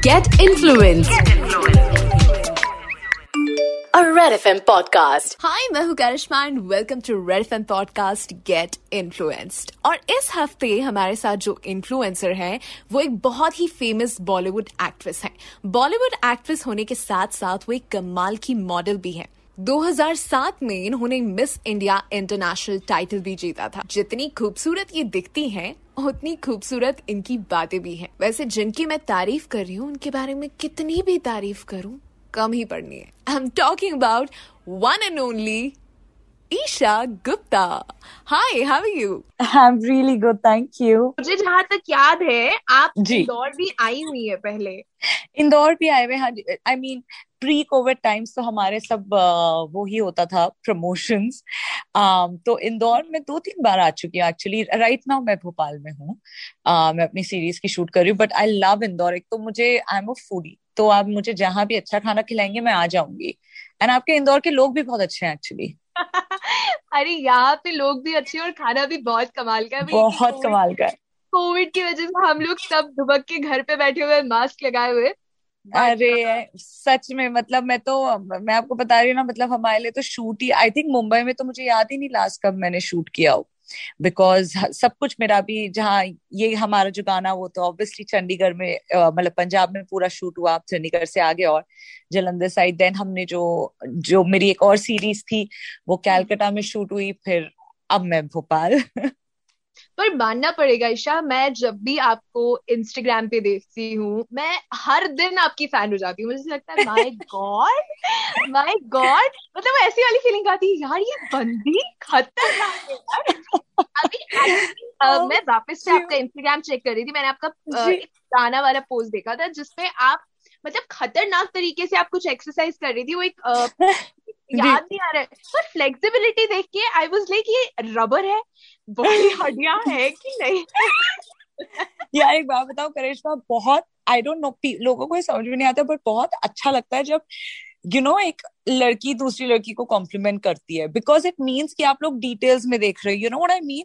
Get influence. A Red FM podcast. Hi, मैं हूँ Karishma and welcome to Red FM podcast get influenced और इस हफ़्ते हमारे साथ जो इन्फ्लुएंसर हैं वो एक बहुत ही फ़ेमस बॉलीवुड एक्ट्रेस हैं बॉलीवुड एक्ट्रेस होने के साथ साथ वो एक कमाल की मॉडल भी हैं 2007 में इन्होंने मिस इंडिया इंटरनेशनल टाइटल भी जीता था। जितनी खूबसूरत ये दिखती हैं, उतनी खूबसूरत इनकी बातें भी हैं। वैसे जिनकी मैं तारीफ़ कर रही हूँ, उनके बारे में कितनी भी तारीफ़ करूँ, कम ही पड़नी है। I am talking about one and only Isha Gupta hi how are you I am really good thank you मुझे जहाँ तक याद है आप इंदौर भी आई हुई है पहले। इंदौर भी आए हुए हैं I mean pre covid times तो हमारे सब वो ही होता था प्रमोशंस तो इंदौर में दो तीन बार आ चुकी हूँ एक्चुअली राइट नाउ मैं भोपाल में हूँ। मैं अपनी सीरीज़ की शूट कर रही हूँ बट आई लव इंदौर। एक तो मुझे आई एम अ फूडी तो आप मुझे जहाँ भी अच्छा खाना खिलाएँगे मैं आ जाऊँगी। एंड आपके इंदौर के लोग भी बहुत अच्छे हैं एक्चुअली अरे यहाँ पे लोग भी अच्छे और खाना भी बहुत कमाल का है। बहुत कमाल का है। कोविड की वजह से हम लोग सब दुबक के घर पे बैठे हुए मास्क लगाए हुए। अरे सच में मतलब मैं तो मैं आपको बता रही हूँ ना मतलब हमारे लिए तो शूट ही आई थिंक मुंबई में तो मुझे याद ही नहीं लास्ट कब मैंने शूट किया हो। बिकॉज़ सब कुछ मेरा भी जहाँ ये हमारा जो गाना वो तो ऑब्वियसली चंडीगढ़ में मतलब पंजाब में पूरा शूट हुआ चंडीगढ़ से आगे और जलंधर साइड देन हमने जो जो मेरी एक और सीरीज़ थी वो कैलकाटा में शूट हुई फिर अब मैं भोपाल। पर मानना पड़ेगा ईशा मैं जब भी आपको इंस्टाग्राम पे देखती हूँ मैं हर दिन आपकी फ़ैन हो जाती हूँ। मुझे लगता है माय गॉड माय गॉड मतलब ऐसी वाली फीलिंग आती है यार ये बंदी खतरनाक है यार। अभी actually, मैं वापस से आपका इंस्टाग्राम चेक कर रही थी मैंने आपका। गाना वाला पोस्ट देखा था जिसपे आप मतलब खतरनाक तरीके से आप कुछ एक्सरसाइज कर रही थी वो एक याद नहीं आ रहा है। पर फ्लेक्सिबिलिटी देख के आई वाज लाइक ये रबर है बॉडी हड्डियाँ है कि नहीं? यार एक बात बताओ करिश्मा बहुत आई डोंट नो लोगों को ये समझ में नहीं आता बट बहुत अच्छा लगता है जब यू you नो know, एक लड़की दूसरी लड़की को कॉम्प्लीमेंट करती है। बिकॉज़ इट मीन्स कि आप लोग डिटेल्स में देख रहे हो। You know what I mean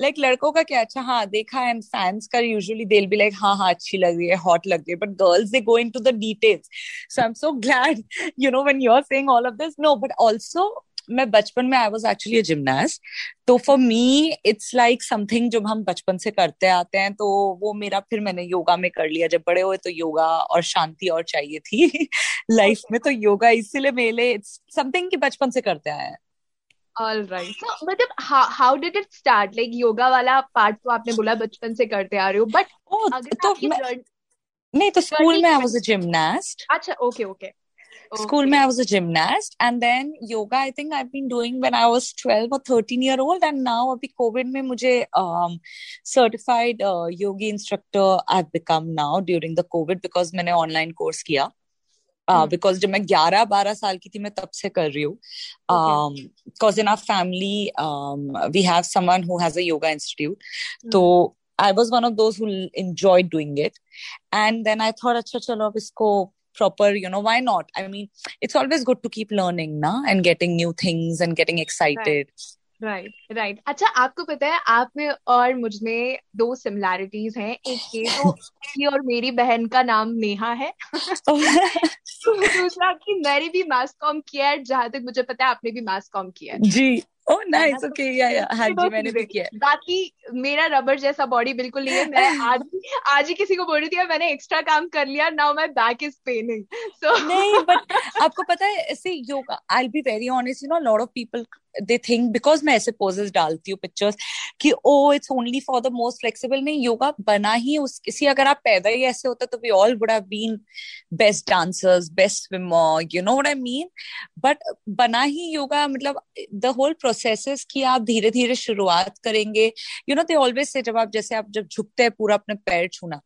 like like, लड़कों का क्या? अच्छा हाँ देखा एंड फैंस का यूजुअली दिल भी लाइक हाँ हाँ अच्छी लग रही है हॉट लग रही है but girls they go into the details so I am so glad you know when you are saying all of this no but also मैं बचपन में आई वॉज़ एक्चुअली जिमनास्ट तो for me it's like something जो हम बचपन से करते आते हैं तो वो मेरा फिर मैंने योगा में कर लिया। जब बड़े हुए तो योगा और शांति और चाहिए थी लाइफ में तो योगा इसीलिए मेरे लिए इट्स समथिंग कि बचपन से करते आए हैं। ऑल राइट सो मतलब how did it start like yoga वाला पार्ट तो आपने बोला बचपन से करते आ रहे हो बट ओ, अगर तो नहीं तो स्कूल में आई वाज अ जिमनास्ट अच्छा ओके ओके School में I was a gymnast and then yoga I think I've been doing when I was 12 or 13 year old and now अभी COVID में मुझे um, certified uh, yogi instructor I've become now during the COVID because मैंने online course किया uh, Hmm. जब मैं 11 12 साल की थी मैं तब से कर रही हूँ um, our family um, we have someone who has a तो I was one of those who enjoyed doing it and then I thought अच्छा चलो अब इसको proper you know why not I mean it's always good to keep learning na and getting new things and getting excited right right अच्छा आपको पता है आप में और मुझमें दो सिमिलैरिटीज हैं एक ये तो की और मेरी बहन का नाम नेहा है। दूसरा कि मैंने भी मास कॉम किया है जहाँ तक मुझे पता है आपने भी मास कॉम किया है। जी। oh nice. तो- okay yeah yeah. हाँ जी मैंने भी किया बाकी मेरा रबर जैसा बॉडी बिल्कुल नहीं है। मैं आज आज ही किसी को बोल रही थी मैंने एक्स्ट्रा काम कर लिया now my back is paining so नहीं बट आपको पता है ऐसे yoga I be very honest you know lot of people they think because मैं ऐसे पोजेस डालती हूँ पिक्चर्स कि ओ it's only for the most flexible नहीं योगा बना ही उस किसी अगर आप पैदा ही ऐसे होता तो we all would have been best dancers best swimmer you know what I mean but बना ही योगा मतलब द होल प्रोसेस कि आप धीरे धीरे शुरुआत करेंगे। You know they always say जब आप जैसे आप जब झुकते हैं पूरा अपने पैर छूना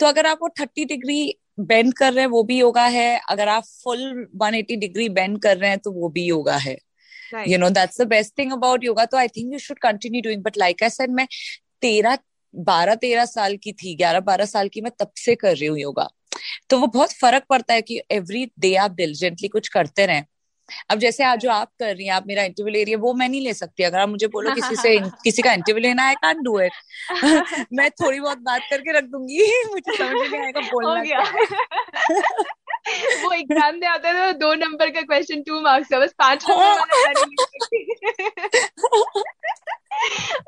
तो अगर आप वो थर्टी डिग्री बेंड कर रहे हैं वो भी योगा है। अगर आप फुल 180 डिग्री बेंड कर रहे हैं तो वो भी योगा है। You know that's the best thing about yoga तो I think you should continue doing but like I said मैं तेरह बारह तेरह साल की थी ग्यारह बारह साल की मैं तब से कर रही हूँ योगा। तो वो बहुत फ़र्क पड़ता है कि एवरी डे आप डिलिजेंटली कुछ करते रहें। अब जैसे आज जो आप कर रही हैं आप मेरा इंटरव्यू ले रही है वो मैं नहीं ले सकती। अगर आप मुझे बोलो किसी से किसी का इंटरव्यू लेना है कान डू इट मैं थोड़ी बहुत बात करके रख दूँगी। मुझे समझ नहीं आएगा बोलना वो एग्ज़ाम में आता है तो दो नंबर का क्वेश्चन टू मार्क्स का बस पाँच नंबर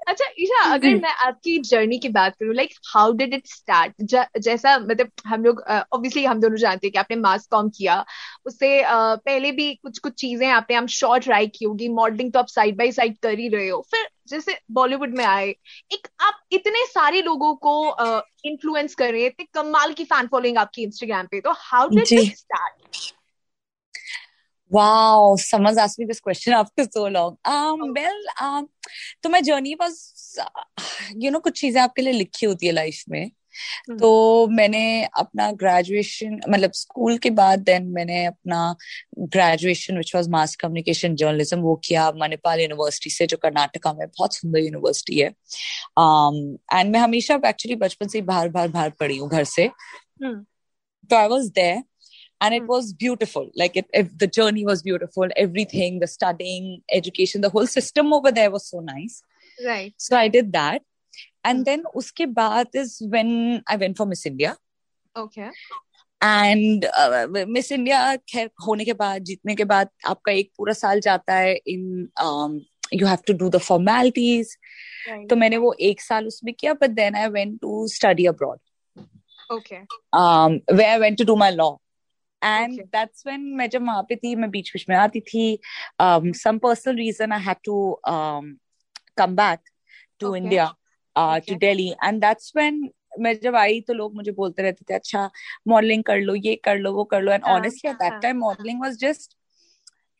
अच्छा ईशा अगर मैं आपकी जर्नी की बात करूँ like how did it start जैसा मतलब हम लोग ऑब्वियसली uh, हम दोनों जानते हैं कि आपने मास कॉम किया। उससे uh, पहले भी कुछ कुछ चीज़ें आपने हम शॉर्ट ट्राई की होगी। मॉडलिंग तो आप साइड बाय साइड कर ही रहे हो। फिर जैसे बॉलीवुड में आए एक आप इतने सारे लोगों को इन्फ्लुएंस uh, कर रहे हैं इतने कमाल की फ़ैन फॉलोइंग आपकी इंस्टाग्राम पे तो how did it start Wow, someone's asked me this question after so long. Um, oh. well, um, तो मैं जर्नी बस यू नो कुछ चीज़ें आपके लिए लिखी होती है लाइफ में hmm. तो मैंने अपना ग्रेजुएशन मतलब स्कूल के बाद देन मैंने अपना graduation which was mass communication journalism वो किया मणिपाल यूनिवर्सिटी से जो कर्नाटका में बहुत सुंदर यूनिवर्सिटी है एंड um, मैं हमेशा एक्चुअली बचपन से बाहर बाहर बाहर पढ़ी हूँ घर से. तो I was there and it hmm. was beautiful like it, if the journey was beautiful everything the studying education the whole system over there was so nice right so i did that and then uske baad is when i went for miss india okay and miss India खैर होने के बाद जीतने के बाद आपका एक पूरा साल जाता है इन you have to do the formalities तो मैंने वो एक साल उसमें किया but then I went to study abroad okay way I went to do my law and that's when मैं जब वहाँ पे थी मैं बीच बीच में आती थी some personal reason I had to come back to India to Delhi and that's when मैं जब आई तो लोग मुझे बोलते रहते थे अच्छा मॉडलिंग कर लो ये कर लो वो कर लो. And honestly at that time modelling was just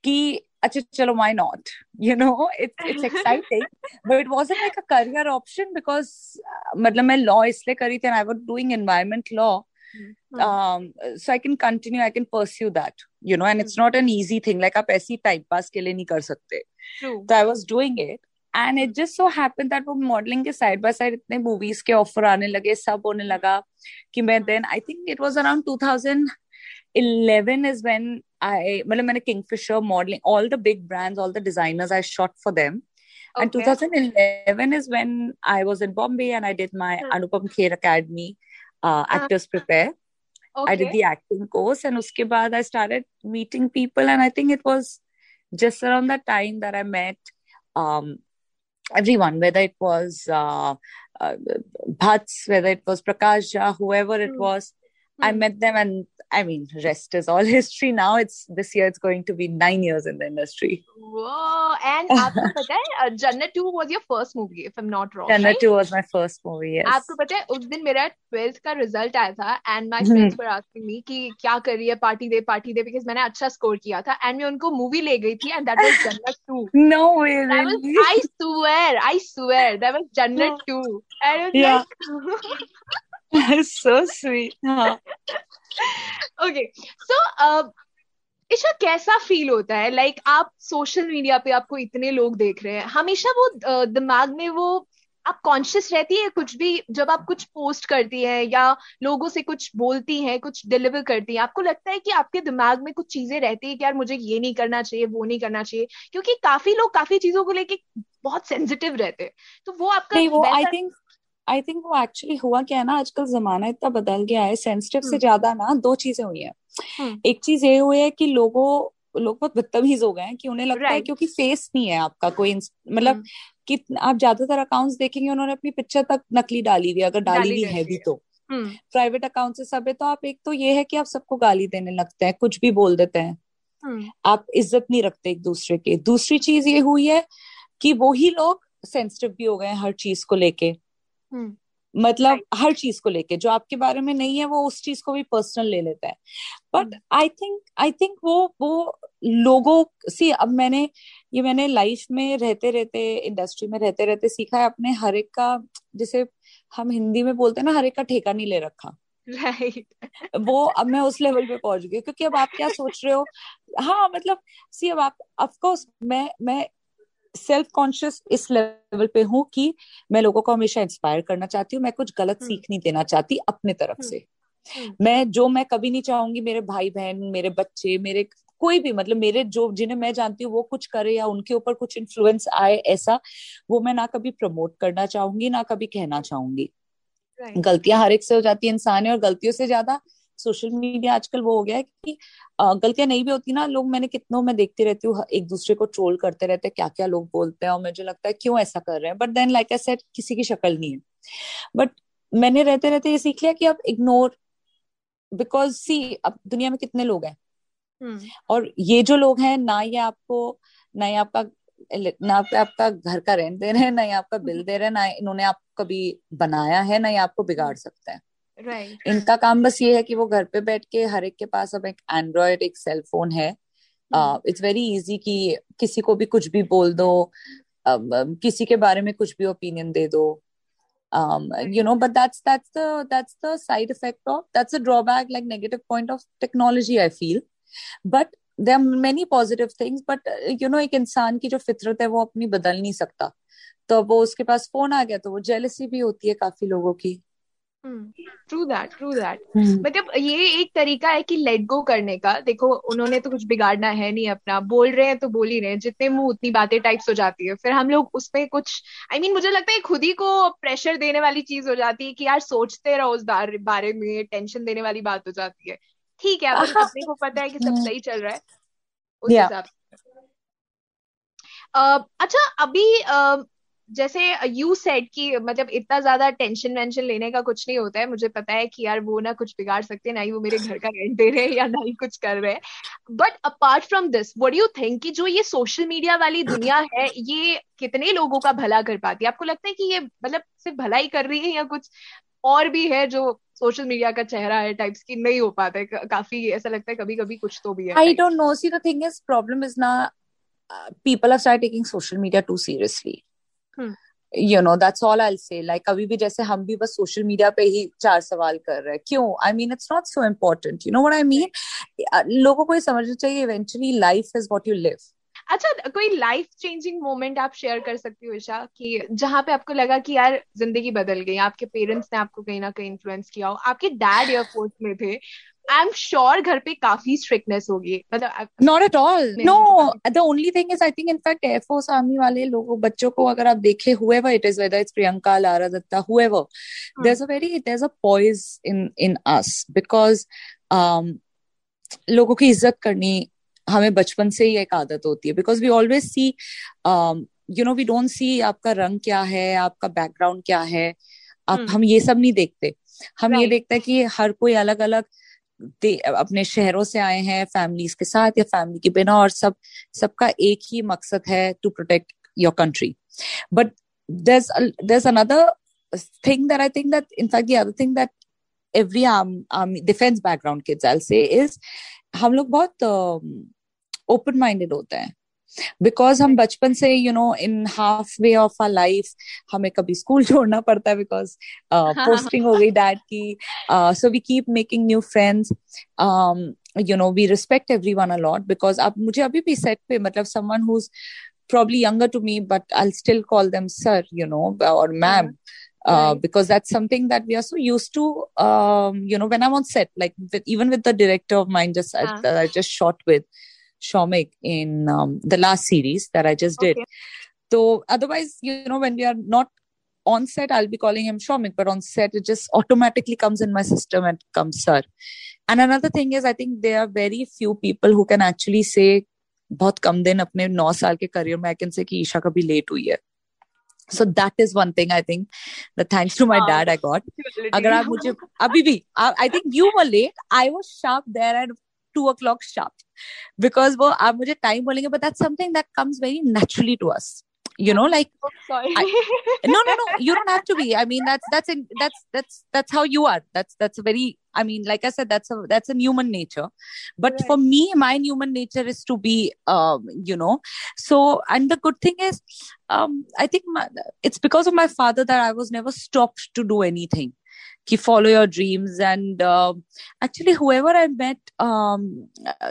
कि अच्छा चलो why not you know it's it's exciting. But it wasn't like a career option because मतलब मैं लॉ इसलिए करी थी and I was doing environment law. Hmm. um so i can continue i can pursue that you know and it's hmm. not an easy thing like आप ऐसी time pass के लिए नहीं कर सकते तो I was doing it and it just so happen that वो modelling के साइड बाय साइड इतने मूवीज के ऑफर आने लगे सब होने लगा कि मैं then I think it was around 2011 is when I मतलब मैंने Kingfisher modeling all the big brands all the designers I shot for them okay. and 2011 is when I was in Bombay and I did my hmm. Anupam Kher Academy uh, ah. actors prepare. I did the acting course and uske baad i started meeting people and i think it was just around that time that i met um, everyone whether it was uh, uh, bhats whether it was prakash whoever it hmm. was Mm. I met them, and I mean, rest is all history. Now it's this year. It's going to be nine years in the industry. Whoa! And आपको पता है Jannat two was your first movie, if I'm not wrong. Jannat two was my first movie. Yes. आपको पता है उस दिन मेरा twelfth का रिजल्ट आया था and my friends were asking me कि क्या कर रही है party they party they because मैंने अच्छा स्कोर किया था एंड मैं उनको मूवी ले गई थी and that was Jannat two no way really I swear I swear that was Jannat two and yeah. like so sweet. huh. Okay so Isha कैसा फील होता है? लाइक like, आप सोशल मीडिया पे आपको इतने लोग देख रहे हैं। हमेशा वो uh, दिमाग में वो आप कॉन्शियस रहती है कुछ भी जब आप कुछ पोस्ट करती है या लोगों से कुछ बोलती हैं कुछ डिलीवर करती हैं आपको लगता है कि आपके दिमाग में कुछ चीज़ें रहती है कि यार मुझे ये नहीं करना चाहिए वो नहीं करना चाहिए? क्योंकि काफ़ी लोग काफ़ी चीज़ों को लेके बहुत सेंसिटिव रहते हैं। तो वो आपका वो आई थिंक आई थिंक वो एक्चुअली हुआ क्या है ना आजकल जमाना इतना बदल गया है सेंसिटिव से हम्म। ज़्यादा ना दो चीज़ें हुई है हम्म। एक चीज़ ये हुई है कि लोगों लोग बहुत बदतमीज हो गए हैं कि उन्हें लगता है क्योंकि फेस नहीं है आपका कोई मतलब हम्म। कि आप ज़्यादातर अकाउंट्स देखेंगे उन्होंने अपनी पिक्चर तक नकली डाली हुई अगर डाली हुई है भी तो प्राइवेट अकाउंट से सब है तो आप एक तो ये है कि आप सबको गाली देने लगते हैं कुछ भी बोल देते हैं आप इज़्ज़त नहीं रखते एक दूसरे के दूसरी चीज़ ये हुई है कि वो ही लोग सेंसिटिव भी हो गए हैं हर चीज़ को लेके। मतलब हर चीज़ को लेके जो आपके बारे में नहीं है वो उस चीज़ को भी पर्सनल ले लेता है। But I think I think वो वो लोगों सी अब मैंने ये मैंने लाइफ में रहते रहते इंडस्ट्री में रहते रहते सीखा है अपने हर एक का जैसे हम हिंदी में बोलते हैं ना हर एक का ठेका नहीं ले रखा। Right right. वो अब मैं उस लेवल पे पहुँच गई क्योंकि अब आप क्या सोच रहे हो? हाँ मतलब सी अब आप ऑफकोर्स मैं मैं सेल्फ कॉन्शियस इस लेवल पे हूँ कि मैं लोगों को हमेशा इंस्पायर करना चाहती हूँ मैं कुछ गलत हम्म। सीख नहीं देना चाहती अपने तरफ़ हम्म। से हम्म। मैं जो मैं कभी नहीं चाहूँगी मेरे भाई बहन मेरे बच्चे मेरे कोई भी मतलब मेरे जो जिन्हें मैं जानती हूँ वो कुछ करे या उनके ऊपर कुछ इन्फ्लुएंस आए ऐसा वो मैं ना कभी प्रमोट करना चाहूँगी ना कभी कहना चाहूँगी right. गलतियाँ हर एक से हो जाती है इंसान है और गलतियों से ज़्यादा सोशल मीडिया आजकल वो हो गया है कि गलतियाँ नहीं भी होती ना लोग मैंने कितनों में देखती रहती हूँ एक दूसरे को ट्रोल करते रहते हैं क्या क्या लोग बोलते हैं और मुझे लगता है क्यों ऐसा कर रहे हैं but then like I said किसी की शक्ल नहीं है। बट मैंने रहते रहते ये सीख लिया कि अब इग्नोर बिकॉज़ सी अब दुनिया में कितने लोग हैं। hmm. और ये जो लोग हैं ना ये आपको ना ये आपका ना आपका घर का रेंट दे रहे हैं ना ये आपका बिल दे रहे हैं ना इन्होंने आपको कभी बनाया है ना ये आपको बिगाड़ सकते हैं। right. इनका काम बस ये है कि वो घर पे बैठ के हर एक के पास अब एक एंड्रॉयड एक सेल फ़ोन है। इट्स वेरी इजी कि किसी को भी कुछ भी बोल दो um, um किसी के बारे में कुछ भी ओपिनियन दे दो। You know but that's that's that's the side effect of that's a drawback like negative point of technology I feel but they are many positive things but you know एक इंसान की जो फितरत है वो अपनी बदल नहीं सकता। तो वो उसके पास फ़ोन आ गया तो वो जेलसी भी होती है काफ़ी लोगों की। ट्रू दैट ट्रू दैट मतलब ये एक तरीका है कि लेट गो करने का। देखो उन्होंने तो कुछ बिगाड़ना है नहीं अपना। बोल रहे हैं तो बोल ही रहे हैं। जितने मुँह उतनी बातें टाइप्स हो जाती है। फिर हम लोग उसपे कुछ आई I मीन mean, मुझे लगता है खुद ही को प्रेशर देने वाली चीज़ हो जाती है कि यार सोचते रहो उस बारे में। टेंशन देने वाली बात हो जाती है। ठीक है अब अपने को पता है कि सब सही चल रहा है। उस हिसाब yeah. से। uh, अच्छा अभी जैसे यू सेट कि मतलब इतना ज़्यादा टेंशन वेंशन लेने का कुछ नहीं होता है। मुझे पता है कि यार वो ना कुछ बिगाड़ सकते हैं ना ही वो मेरे घर का रेंट दे रहे हैं या ना ही कुछ कर रहे हैं। But apart from this what you think कि जो ये सोशल मीडिया वाली दुनिया है ये कितने लोगों का भला कर पाती है? आपको लगता है कि ये मतलब सिर्फ़ भला ही कर रही है या कुछ और भी है जो सोशल मीडिया का चेहरा है टाइप्स की? नहीं हो पाता है। काफ़ी ऐसा लगता है कभी कभी कुछ तो भी है I don't know see the thing is problem is ना people are start taking social media too seriously you know that's all I say like अभी भी जैसे हम भी बस सोशल मीडिया पे ही चार सवाल कर रहे हैं। क्यों? I mean it's not so important you know what I mean लोगों को ये समझना चाहिए eventually life is what you live अच्छा कोई लाइफ चेंजिंग मोमेंट आप शेयर कर सकती हो ईशा कि जहाँ पे आपको लगा कि यार ज़िंदगी बदल गई आपके पेरेंट्स ने आपको कहीं ना कहीं इन्फ्लुएंस किया हो आपके डैड एयरफोर्स में थे आई एम श्योर घर पे काफ़ी स्ट्रिक्टनेस होगी। मतलब not at all no the only thing is I think in fact air force army वाले लोगों बच्चों को अगर आप देखे whoever it is whether it's Priyanka Lara Dutta whoever there is a very there is a poise in in us because लोगों की इज़्ज़त करनी हमें बचपन से ही एक आदत होती है। Because we always see you know we don't see आपका रंग क्या है आपका बैकग्राउंड क्या है। आप hmm. हम ये सब नहीं देखते। हम right. ये देखते हैं कि हर कोई अलग अलग अपने शहरों से आए हैं फैमिलीज़ के साथ या फैमिली के बिना, और सब, सबका एक ही मकसद है to protect your country but there another thing that I think that in fact other thing that every army defence background के जल से इज़ हम लोग बहुत um, ओपन माइंडेड होते हैं। बिकॉज हम बचपन से you know in half way of our life हमें कभी स्कूल छोड़ना पड़ता है बिकॉज पोस्टिंग uh, हो गई डैड की so we keep making new friends you know we respect everyone a lot because अब मुझे अभी भी सेट पे मतलब someone who probably younger to me but i'll still call them sir you know or ma'am uh, right. because that's something that we are so used to um, you know when i'm on set like with, even with the director of mine just uh. I, I just shot with Shomik in um, the last series that I just did. Okay. So otherwise, you know, when we are not on set, I'll be calling him Shomik, but on set, it just automatically comes in my system and comes sir. And another thing is, I think there are very few people who can actually say बहुत कम दिन अपने नौ साल के career में I can say कि ईशा कभी late हुई है so that is one thing I think thanks to my dad I got अगर आप मुझे अभी भी I think you were late I was sharp there and Two o'clock sharp because वो आप मुझे टाइम बोलेंगे but that's something that comes very naturally to us you know like oh, I, no no no you don't have to be i mean that's that's in, that's that's that's how you are that's that's a very i mean like i said that's a that's a human nature but right. for me my human nature is to be um you know so and the good thing is um i think my, it's because of my father that i was never stopped to do anything keep follow your dreams and uh, actually whoever i met um,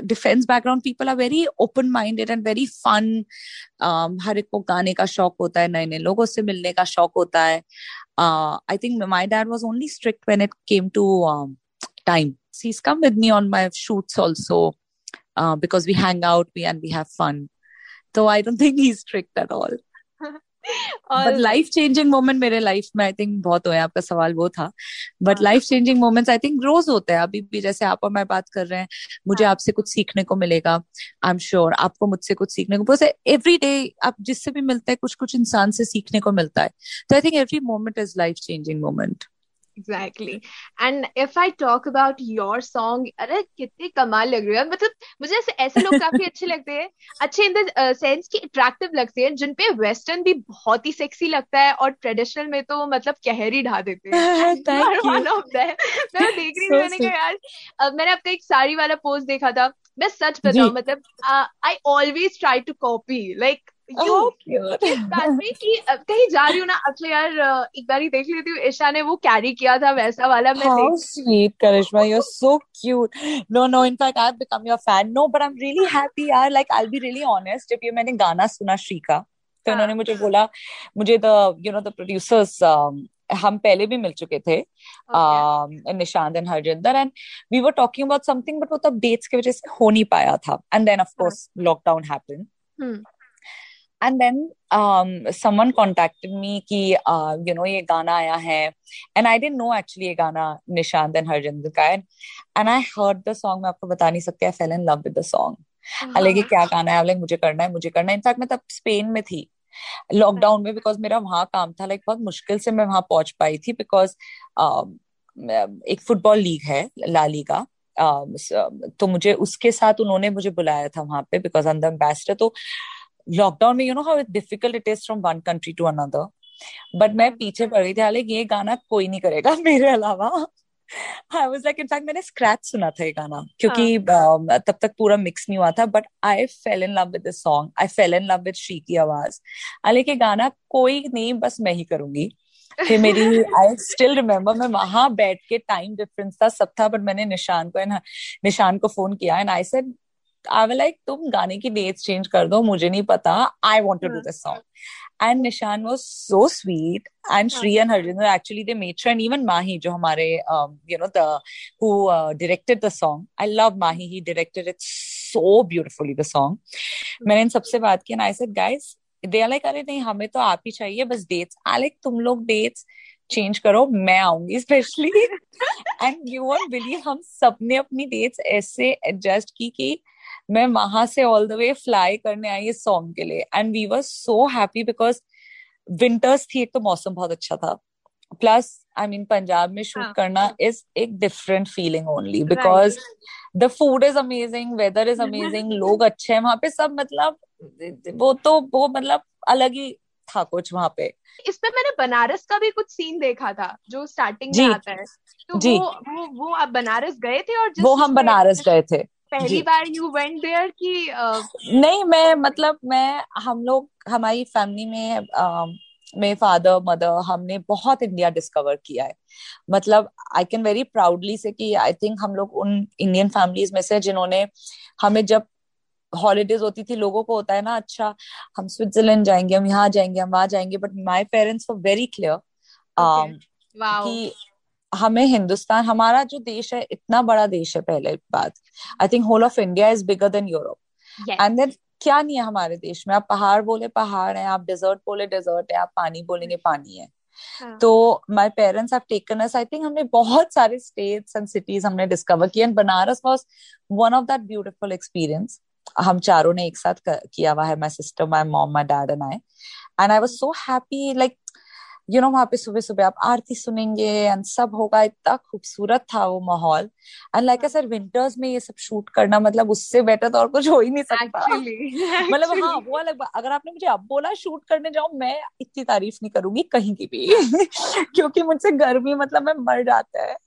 defense background people are very open minded and very fun um, हर एक को गाने का शौक होता है नए नए लोगों से मिलने का शौक होता है I think my dad was only strict when it came to time he's come with me on my shoots also uh, because we hang out we and we have fun so i don't think he's strict at all But life changing moment मेरे life में I think बहुत हुए आपका सवाल वो था। But life changing moments I think रोज होते हैं। अभी भी जैसे आप और मैं बात कर रहे हैं मुझे हाँ. आपसे कुछ सीखने को मिलेगा आई एम श्योर आपको मुझसे कुछ सीखने को एवरी डे आप जिससे भी मिलते हैं कुछ कुछ इंसान से सीखने को मिलता है। तो I think every moment is life changing moment exactly and if I talk about your song अरे कितने कमाल लग रहे हैं। मतलब मुझे ऐसे ऐसे लोग काफ़ी अच्छे लगते हैं अच्छे इन द सेंस की अट्रैक्टिव लगते हैं जिन पे वेस्टर्न भी बहुत ही सेक्सी लगता है और ट्रेडिशनल में तो मतलब कहरी ढा देते हैं। मैं देख रही थी मैंने कहा यार मैंने अपना एक साड़ी वाला पोस्ट देखा था। मैं सच बताऊँ मतलब I always try to copy like कहीं जा रही हूँ ना अक्सर यार एक बार ही देख लेती हूँ ईशा ने वो कैरी किया था वैसा वाला मैं How sweet Karishma you're so cute. No no in fact I've become your fan. No but I'm really happy यार. Like I'll be really honest. जब ये मैंने गाना सुना श्री का तो उन्होंने मुझे बोला मुझे the you know the producers हम पहले भी मिल चुके थे Nishant and Harjinder and we were talking about something but वो तब डेट्स की वजह से हो नहीं पाया था. And then of course lockdown happened and then um, someone contacted me कि uh, you know ये गाना आया है। And I didn't know actually ये गाना निशांत and हरजिंदर का है। And I heard the song मैं आपको बता नहीं सकती I fell in love with the song अलग क्या गाना है अलग मुझे करना है मुझे करना है। इनफैक्ट मैं तब स्पेन में थी। लॉकडाउन में बिकॉज़ मेरा वहाँ काम था लाइक बहुत मुश्किल से मैं वहाँ पहुँच पाई थी बिकॉज़ uh, एक फुटबॉल लीग है ला लीगा uh, तो मुझे उसके साथ उन्होंने मुझे बुलाया था वहाँ पे बिकॉज़ अंदर एम्बेसडर तो लॉकडाउन में you know how difficult it is from one country to another but मैं पीछे पड़ गई थी हालाँकि ये गाना कोई नहीं करेगा मेरे अलावा। I was like in fact मैंने स्क्रैच सुना था ये गाना क्योंकि हाँ. तब तक पूरा मिक्स नहीं हुआ था but I fell in love with this song I fell in love with Shri की आवाज़। हालाँकि गाना कोई नहीं बस मैं ही करूँगी। कि मेरी आई स्टिल रिमेम्बर मैं वहाँ बैठ के टाइम डिफरेंस था सब था बट मैंने निशान को निशान को फ़ोन किया and I said I like तुम गाने की डेट्स चेंज कर दो मुझे नहीं पता। I want to do this song and Nishan was so sweet and Shri and Harjinder actually they made sure and even Mahi जो हमारे you know the who directed the song I love Mahi he directed it so beautifully the song मैंने इन सबसे बात की and I said guys they are like अरे नहीं हमें तो आप ही चाहिए बस डेट्स आई लाइक तुम लोग डेट्स चेंज करो मैं आऊँगी specially and you won't believe हम सबने अपनी डेट्स ऐसे एडजस्ट की कि मैं वहाँ से ऑल द वे फ्लाई करने आई इस सॉन्ग के लिए। And we were so happy because winters थी एक तो मौसम बहुत अच्छा था। प्लस आई मीन पंजाब में शूट हाँ. करना इज़ एक different feeling only because the food is amazing weather is amazing लोग अच्छे हैं वहाँ पे सब मतलब वो तो वो मतलब अलग ही था कुछ वहाँ पे। इसमें मैंने बनारस का भी कुछ सीन देखा था जो स्टार्टिंग में आता है। तो जी. वो वो वो आप बनारस गए थे और जिस वो हम बनारस गए थे। पहली बार यू वेंट देयर कि नहीं मैं मतलब मैं हम लोग हमारी फैमिली में uh, मेरे फादर मदर हमने बहुत इंडिया डिस्कवर किया है। मतलब आई कैन वेरी प्राउडली से कि आई थिंक हम लोग उन इंडियन फैमिलीज़ में से जिन्होंने हमें जब हॉलीडेज होती थी लोगों को होता है ना अच्छा हम स्विट्जरलैंड जाएँगे हम यहाँ जाएँगे हम वहाँ जाएँगे but my parents were very clear कि हमें हिंदुस्तान हमारा जो देश है इतना बड़ा देश है पहले बात। I think whole of India is bigger than Europe and then क्या नहीं है हमारे देश में? आप पहाड़ बोले पहाड़ है आप डेजर्ट बोले डेजर्ट है आप पानी बोलेंगे पानी है। हाँ. तो my parents have taken us I think हमने बहुत सारे स्टेट्स एंड सिटीज़ हमने डिस्कवर किए। And Banaras was one of that beautiful experience हम चारों ने एक साथ किया हुआ है my sister my mom my dad and I and I was so happy like you know वहाँ पे सुबह सुबह आप आरती सुनेंगे एंड सब होगा इतना खूबसूरत था वो माहौल। एंड लाइक सर विंटर्स में ये सब शूट करना मतलब उससे बेटर तो और कुछ हो ही नहीं सकता। मतलब हाँ वो अलग अगर आपने मुझे अब बोला शूट करने जाऊँ मैं इतनी तारीफ़ नहीं करूँगी कहीं की भी। क्योंकि मुझसे गर्मी मतलब मैं मर जाता है।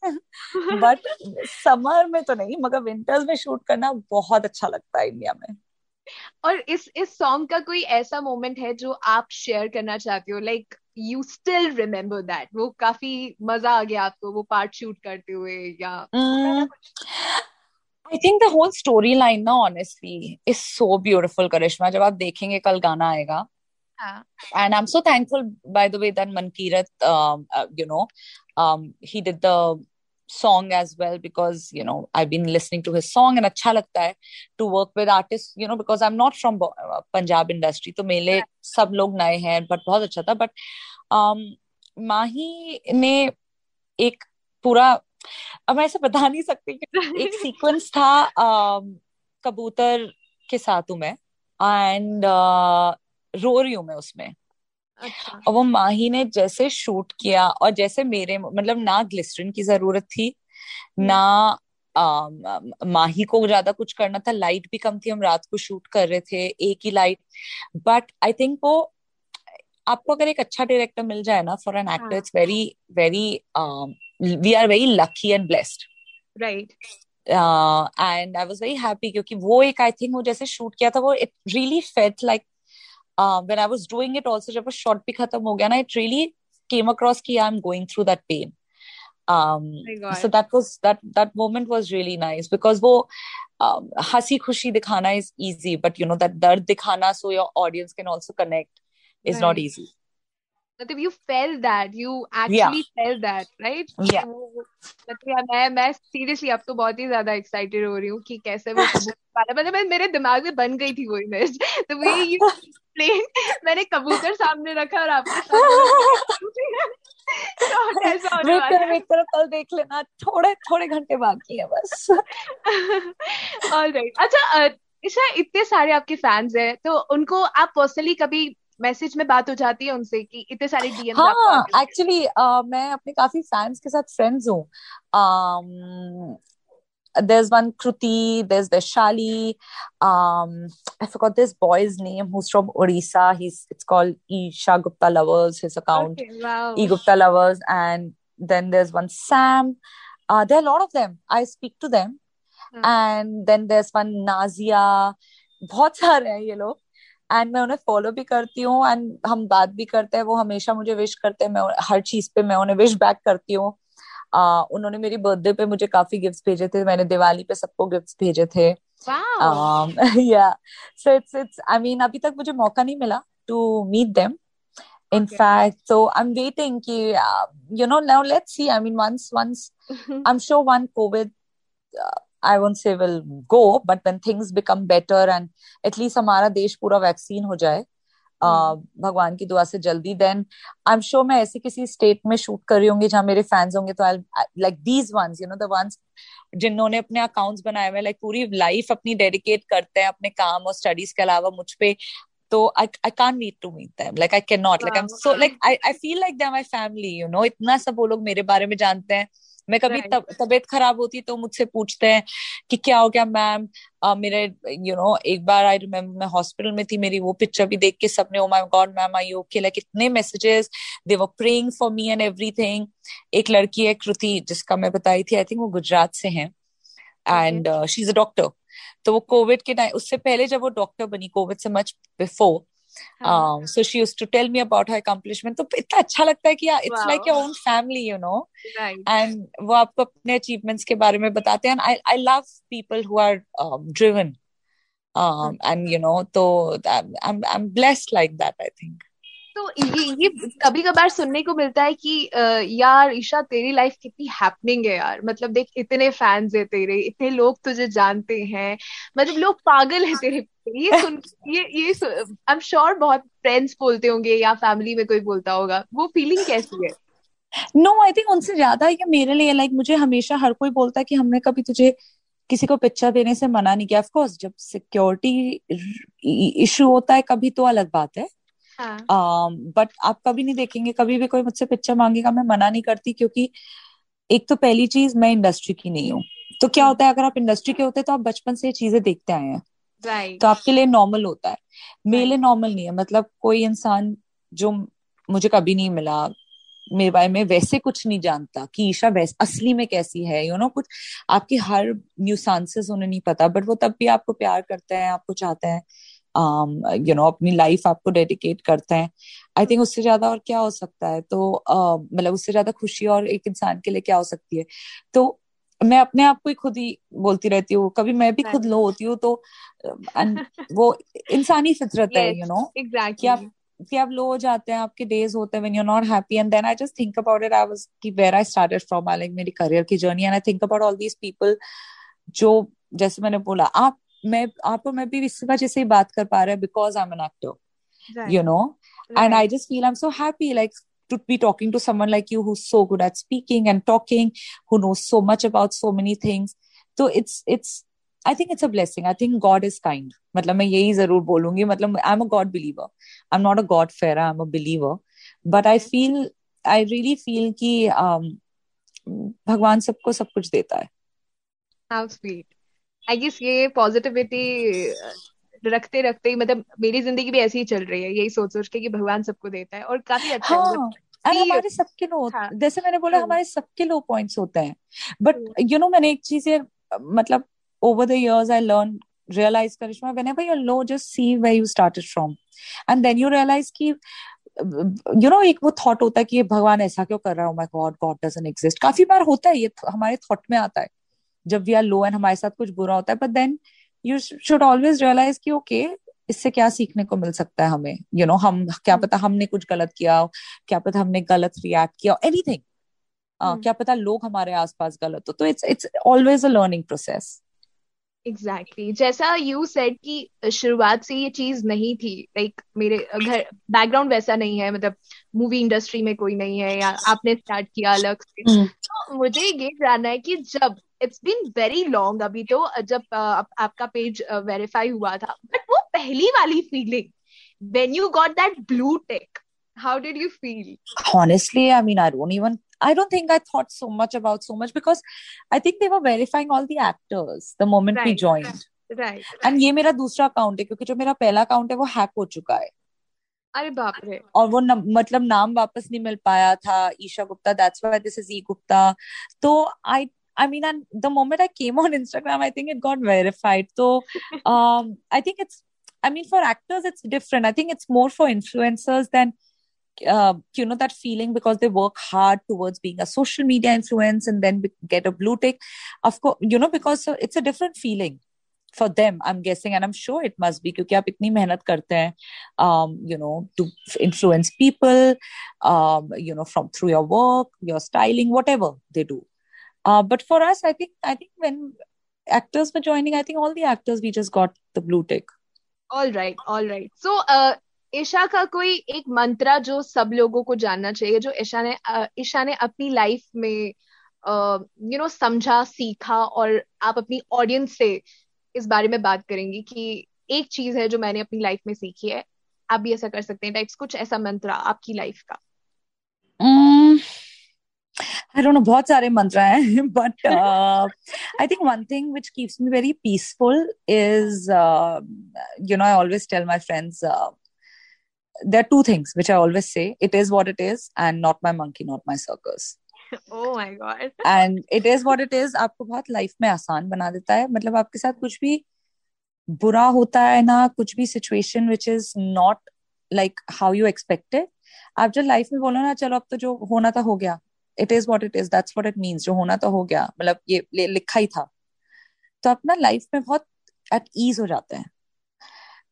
बट समर में तो नहीं मगर विंटर्स में शूट करना बहुत अच्छा लगता है इंडिया में। और इस इस सॉन्ग का कोई ऐसा मोमेंट है जो आप शेयर करना चाहते हो? Like you still remember that वो काफ़ी मज़ा आ गया आपको वो पार्ट शूट करते हुए या I think the whole story line ना honestly is so beautiful Karishma जब आप देखेंगे कल गाना आएगा। and i'm so thankful by the way that mankirat um, uh, you know um, he did the song as well because you know I've been listening to his song and अच्छा लगता है to work with artists you know because I'm not from uh, Punjab industry तो मेरे सब लोग नए हैं but बहुत अच्छा था but um, माही ने एक पूरा अब मैं ऐसे बता नहीं सकती एक सीक्वेंस था um, कबूतर के साथ हूँ मैं एंड uh, रो रही हूँ मैं उसमें अच्छा। और वो माही ने जैसे शूट किया और जैसे मेरे मतलब ना ग्लिस्टरिन की ज़रूरत थी हम्म। ना आ, माही को ज़्यादा कुछ करना था लाइट भी कम थी हम रात को शूट कर रहे थे एक ही लाइट। बट आई थिंक वो आपको अगर एक अच्छा डायरेक्टर मिल जाए ना for an actor it's very very we are very lucky and blessed. Right. And I was very happy क्योंकि वो एक आई थिंक वो जैसे शूट किया था वो it really felt like When I was doing it also जब वो शॉट भी खत्म हो गया ना इट रियली केम अक्रॉस कि I am going through that pain um oh so that was that that moment was really nice because wo um, hasi khushi dikhana is easy but you know that dard dikhana so your audience can also connect is right. not easy मतलब you felt that you actually yeah. felt that right? Yeah. मतलब मैं मैं seriously अब तो बहुत ही ज़्यादा excited हो रही हूँ कि कैसे वो मतलब मेरे दिमाग में बन गई थी वो इमेज तो वे यू प्लेन मैंने कबूतर सामने रखा और आपके साथ कल देख लेना। थोड़े थोड़े घंटे बाकी है बस। ऑलराइट अच्छा ईशा इतने सारे आपके फैंस हैं तो उनको आप पर्सनली कभी मैसेज में बात हो जाती है उनसे कि इतने सारे डीएम हाँ एक्चुअली uh, मैं अपने काफ़ी फैंस के साथ फ्रेंड्स हूँ um, there's one Kruti, there's Vaishali. Um, I forgot this boy's name who's from Odisha. He's it's called Isha Gupta Lovers, his account. Okay, wow. E Gupta Lovers. And then there's one Sam. Uh, there are a lot of them. I speak to them. Hmm. And then there's one Nazia. बहुत सारे हैं ये लोग and मैं उन्हें follow भी करती हूँ एंड हम बात भी करते हैं वो हमेशा मुझे विश करते हैं मैं हर चीज़ पे मैं उन्हें विश बैक करती हूँ। uh, उन्होंने मेरी बर्थडे पे मुझे काफ़ी गिफ्ट्स भेजे थे मैंने दिवाली पे सबको गिफ्ट्स भेजे थे। या so it's it's I mean अभी तक मुझे मौका नहीं मिला to meet them in okay. fact so i'm waiting ki, uh, you know now let's see i mean once once i'm sure one covid uh, i won't say will go but when things become better and at least हमारा देश पूरा vaccine हो जाए भगवान की दुआ से जल्दी देन आई एम श्योर मैं ऐसे किसी स्टेट में शूट कर रही होंगी जहाँ मेरे फैंस होंगे तो I like these ones you know the ones जिन्होंने अपने अकाउंट्स बनाए हुए लाइक पूरी लाइफ अपनी डेडिकेट करते हैं अपने काम और स्टडीज़ के अलावा मुझ पे तो I I can't wait to meet them. Like I cannot. Like I'm so like I I feel like they're my family. You know, इतना सब वो लोग मेरे बारे में जानते हैं. मैं कभी तब तबीयत खराब होती तो मुझसे पूछते हैं कि क्या हो गया मैम? मेरे यू नो एक बार आई रिमेम्बर मैं हॉस्पिटल में थी मेरी वो पिक्चर भी देख के सबने ओ my god ma'am I okay like इतने messages they were praying for me and everything एक लड़की है कृति जिसका मैं बताई थी आई थिंक वो गुजरात से है। And she is a doctor तो वो कोविड के टाइम उससे पहले जब वो डॉक्टर बनी कोविड से much before so she use to tell me about her accomplishment तो इतना अच्छा लगता है कि it's like your own family you know and वो आपको अपने अचीवमेंट्स के बारे में बताते हैं। I I love people who are driven and you know तो I am blessed like that I think तो ये ये कभी कभार सुनने को मिलता है कि यार ईशा तेरी लाइफ कितनी हैपनिंग है यार। मतलब देख इतने फैंस है तेरे इतने लोग तुझे जानते हैं। मतलब लोग पागल है तेरे ये सुन ये ये आई एम श्योर बहुत फ्रेंड्स बोलते होंगे या फैमिली में कोई बोलता होगा। वो फीलिंग कैसी है? नो आई थिंक उनसे ज़्यादा है मेरे लिए लाइक like, मुझे हमेशा हर कोई बोलता है कि हमने कभी तुझे किसी को पिक्चर देने से मना नहीं किया। ऑफकोर्स जब सिक्योरिटी इशू होता है कभी तो अलग बात है। बट हाँ। uh, आप कभी नहीं देखेंगे कभी भी कोई मुझसे पिक्चर मांगेगा मैं मना नहीं करती क्योंकि एक तो पहली चीज़ मैं इंडस्ट्री की नहीं हूँ। तो क्या होता है अगर आप इंडस्ट्री के होते तो आप बचपन से ये चीज़ें देखते आए हैं। Right. तो आपके लिए नॉर्मल होता है। मेरे लिए नॉर्मल नहीं है। मतलब कोई इंसान जो मुझे कभी नहीं मिला मेरे बारे में वैसे कुछ नहीं जानता कि ईशा वैसे असली में कैसी है यू you नो know, कुछ आपकी हर न्यूसांसेस उन्हें नहीं पता बट वो तब भी आपको प्यार करते हैं आपको चाहते हैं। यू um, नो अपनी लाइफ आपको डेडिकेट करते हैं। आई थिंक उससे ज़्यादा और क्या हो सकता है? तो uh, मतलब उससे ज़्यादा खुशी और एक इंसान के लिए क्या हो सकती है? तो मैं अपने आप को ही खुद ही बोलती रहती हूँ। कभी मैं भी खुद लो होती हूँ तो वो इंसानी फितरत है यू नो. कि आप कि आप लो हो जाते हैं आपके डेज़ होते हैं when you not happy and then I just think about it I was कि where I started from I like मेरी करियर की journey and I think about all these people जो जैसे मैंने बोला आप मैं आपको मैं भी इस वजह से ही बात कर पा रहे हैं because I am an actor you know and I just feel I am so happy like to be talking to someone like you who's so good at speaking and talking who knows so much about so many things. So it's it's I think it's a blessing I think God is kind मतलब मैं यही ज़रूर बोलूँगी मतलब I am a God believer I am not a God fair I am a believer but I feel I really feel कि um, भगवान सबको सब कुछ देता है। हाउ स्वीट आई गेस ये पॉजिटिविटी रखते रखते ही मतलब मेरी ज़िंदगी भी ऐसी ही चल रही है यही सोच सोच के कि भगवान सबको देता है और काफ़ी अच्छा हाँ, मतलब हमारे सबके लो हाँ, जैसे मैंने बोला हाँ, हमारे सबके लो पॉइंट्स होते हैं। बट यू नो मैंने एक चीज़ मतलब over the years, I learned, realized, Karishma, whenever you're low, just see where you started from. And then you realize कि यू नो एक वो थॉट होता है कि ये भगवान ऐसा क्यों कर रहा है? My God God doesn't exist काफ़ी बार होता है ये हमारे थॉट में आता है। जब वी आर लो एंड हमारे साथ कुछ बुरा होता है but then you should always realize कि ओके okay, इससे क्या सीखने को मिल सकता है हमें यू you नो know, हम क्या पता हमने कुछ गलत किया क्या पता हमने गलत रिएक्ट किया एनीथिंग uh, hmm. क्या पता लोग हमारे आसपास गलत हो तो it's it's always a learning process exactly exactly. जैसा यू सेड कि शुरुआत से ये चीज़ नहीं थी लाइक like, मेरे घर बैकग्राउंड वैसा नहीं है मतलब मूवी इंडस्ट्री में कोई नहीं है या आपने स्टार्ट किया अलग से hmm. तो मुझे ये जानना है कि जब इट्स बीन वेरी लॉन्ग अभी तो जब आपका पेज वेरीफाई हुआ था बट वो पहली वाली feeling when you got that blue tick how did you feel honestly i mean i don't even I don't think I thought so much about so much because I think they were verifying all the actors the moment right, we joined. Right. And ये मेरा दूसरा account है क्योंकि जो मेरा पहला account है वो हैक हो चुका है अरे बाप रे और वो न, मतलब नाम वापस नहीं मिल पाया था Isha Gupta that's why this is E Gupta तो I I mean, and the moment I came on Instagram, I think it got verified. So, um, I think it's, I mean, for actors, it's different. I think it's more for influencers than uh, you know that feeling because they work hard towards being a social media influence and then get a blue tick of course you know because it's a different feeling for them i'm guessing and i'm sure it must be क्योंकि आप इतनी मेहनत करते हैं um, you know to influence people um, you know from through your work your styling whatever they do uh, but for us i think i think when actors were joining i think all the actors we just got the blue tick. All right all right. So uh, Isha का कोई एक मंत्रा जो सब लोगों को जानना चाहिए जो ईशा ने ईशा ने अपनी लाइफ में यू नो समझा सीखा और आप अपनी ऑडियंस से इस बारे में बात करेंगी कि एक चीज़ है जो मैंने अपनी लाइफ में सीखी है आप भी ऐसा कर सकते हैं टाइप्स कुछ ऐसा मंत्रा आपकी लाइफ का आई डोंट नो बहुत सारे मंत्र हैं but I think one thing which keeps me very peaceful is you know I always tell my friends there are two things which I always say. It is what it is, and not my monkey, not my circus. oh my god. And it is what it is. आपको बहुत life में आसान बना देता है। मतलब आपके साथ कुछ भी बुरा होता है ना कुछ भी situation which is not like how you expected आप जब लाइफ में बोलो ना चलो अब तो जो होना था हो गया। It is what it is that's what it means जो होना तो हो गया मतलब ये लिखा ही था। तो अपना लाइफ में बहुत एट ईज हो जाते हैं।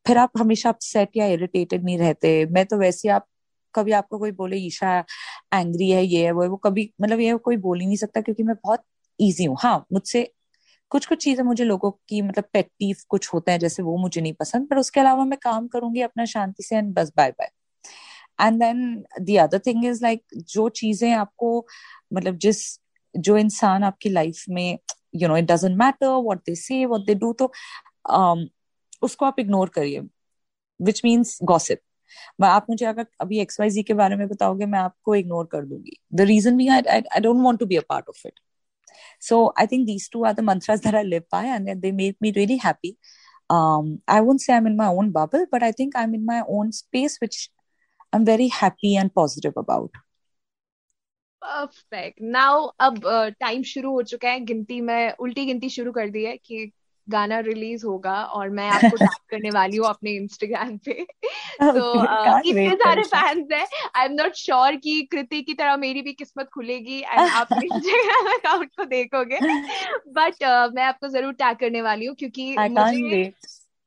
फिर आप हमेशा अपसेट या इरिटेटेड नहीं रहते। मैं तो वैसे आप, कभी आपको कोई बोले, ईशा एंग्री है, ये है, वो है, वो कभी मतलब ये कोई बोल ही नहीं सकता क्योंकि मैं बहुत ईजी हूँ। हाँ मुझसे कुछ कुछ चीज़ें मुझे लोगों की मतलब पेट कुछ होते हैं, जैसे वो मुझे नहीं पसंद, पर उसके अलावा मैं काम करूँगी अपना शांति से एंड बस bye bye and then the other thing is like जो चीज़ें आपको मतलब जिस जो इंसान आपकी लाइफ में you know it doesn't matter what they say what they do तो um, उसको आप इग्नोर करिए विच मीन्स गॉसिप आप मुझे अगर अभी एक्स वाई जी के बारे में बताओगे मैं आपको इग्नोर कर दूँगी. The reason be I don't want to be a part of it so i think these two are the mantras that i live by and they make me really happy. Um, i won't say i'm in my own bubble but i think i'm in my own space which i'm very happy and positive about. Perfect now अब time शुरू हो चुका है। गिनती में उल्टी गिनती शुरू कर दी है कि गाना रिलीज़ होगा और मैं आपको टैग करने वाली हूँ अपने इंस्टाग्राम पे। तो इतने सारे फैंस हैं। आई एम नॉट श्योर कि कृति की तरह मेरी भी किस्मत खुलेगी एंड आप इंस्टाग्राम अकाउंट को देखोगे। बट मैं आपको ज़रूर टैग करने वाली हूँ क्योंकि मुझे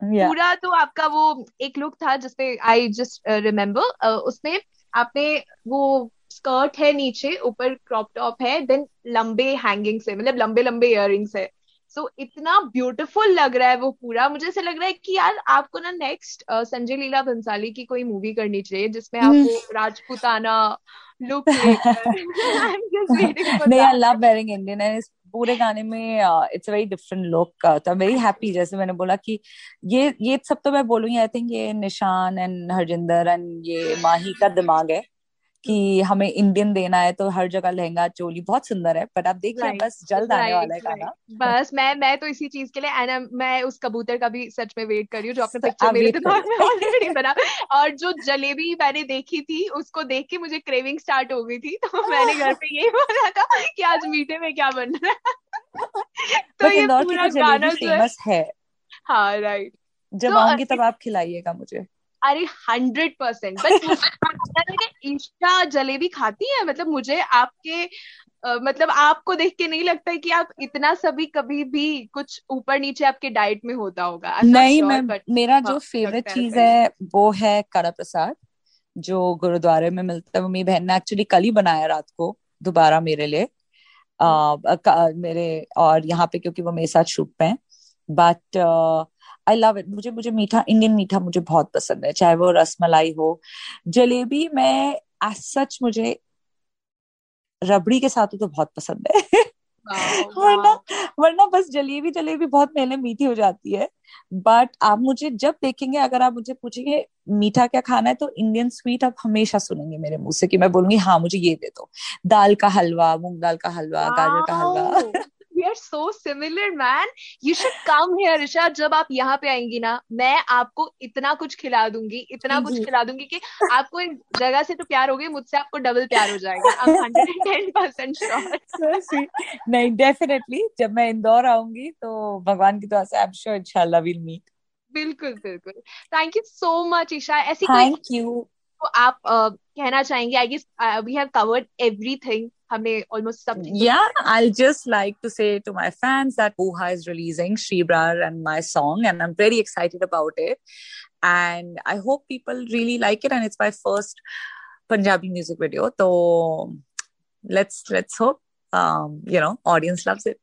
Yeah. पूरा तो आपका वो एक लुक था जिसपे आई जस्ट रिमेम्बर उसमें आपने वो स्कर्ट है नीचे ऊपर क्रॉप टॉप है देन लंबे हैंगिंग से मतलब लंबे लंबे इयररिंग्स है। सो so, इतना ब्यूटीफुल लग रहा है वो पूरा। मुझे ऐसा लग रहा है कि यार आपको ना नेक्स्ट uh, संजय लीला भंसाली की कोई मूवी करनी चाहिए जिसमें आप वो Rajputana look love wearing Indian and इस पूरे गाने में इट्स वेरी डिफरेंट लुक तो आई वेरी हैप्पी जैसे मैंने बोला कि ये ये सब तो मैं बोलूँगी आई थिंक ये निशान एंड हरजिंदर एंड ये माही का दिमाग है। कि हमें इंडियन देना है तो हर जगह लहंगा चोली बहुत सुंदर है बट आप देखिए right, बस जल्द आने वाला है गाना बस मैं मैं तो इसी चीज़ के लिए एंड मैं उस कबूतर का भी सच में वेट कर रही हूँ जो अपने पिक्चर मेरे दिमाग में ऑलरेडी बना। और जो जलेबी मैंने देखी थी उसको देख के मुझे क्रेविंग स्टार्ट हो गई थी तो मैंने घर पे यही बोला था कि आज मीठे में क्या बन रहा है। तो ये पूरा गाना फ़ेमस है। हाँ। राइट जब तो आऊँगी तब आप खिलाइएगा मुझे। अरे hundred percent but Isha jalebi खाती है मतलब मुझे आपके Uh, मतलब आपको देख के नहीं लगता है कि आप इतना सभी कभी भी कुछ ऊपर नीचे आपके डाइट में होता होगा। नहीं sure, मैं but, मेरा हाँ, जो फेवरेट चीज़ है। वो है कड़ा प्रसाद जो गुरुद्वारे में मिलता है। मेरी बहन ने एक्चुअली कल ही बनाया रात को दोबारा मेरे लिए। आ, मेरे और यहाँ पे क्योंकि वो मेरे साथ शूट पे हैं। बट आई लव इट मुझे मुझे मीठा इंडियन मीठा मुझे बहुत पसंद है चाहे वो रसमलाई हो। जलेबी में एज सच मुझे रबड़ी के साथ तो बहुत पसंद है। वरना वरना बस जलेबी जलेबी बहुत मेले मीठी हो जाती है। बट आप मुझे जब देखेंगे अगर आप मुझे पूछेंगे मीठा क्या खाना है? तो इंडियन स्वीट आप हमेशा सुनेंगे मेरे मुँह से कि मैं बोलूँगी हाँ मुझे ये दे दो। दाल का हलवा मूंग दाल का हलवा गाजर का हलवा। we are so similar man. You should come here ऋषा जब आप यहाँ पे आएँगी ना मैं आपको इतना कुछ खिला दूँगी इतना कुछ खिला दूँगी कि आपको एक जगह से तो प्यार हो गई मुझसे आपको डबल प्यार हो जाएगा। I'm hundred ten percent sure नहीं डेफिनेटली जब मैं इंदौर आऊँगी तो भगवान की दुआ से आई एम श्योर इंशाल्लाह विल मीट बिल्कुल बिल्कुल। Thank you so much Isha ऐसी थैंक यू तो आप uh, कहना चाहेंगे? I guess we have covered everything हमने almost सब Yeah, I'll just like to say to my fans that Buha is releasing Shrebrar and my song, and I'm very excited about it. And I hope people really like it. And it's my first Punjabi music video. So let's let's hope um, you know audience loves it.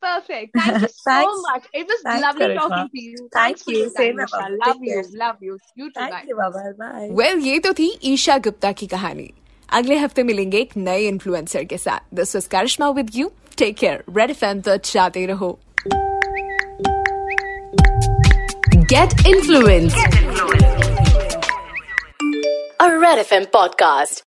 Perfect. Thank you so much. It was Thanks, lovely Karishma. talking to you. Thank Thanks you. Same love you. Love you. You too. Thank bye. you. Bye bye. Well, ये तो थी ईशा गुप्ता की कहानी अगले हफ़्ते मिलेंगे एक नए इन्फ्लुएंसर के साथ। This was Karishma with you take care Red F M तो चाहते रहो। Get influence a Red FM podcast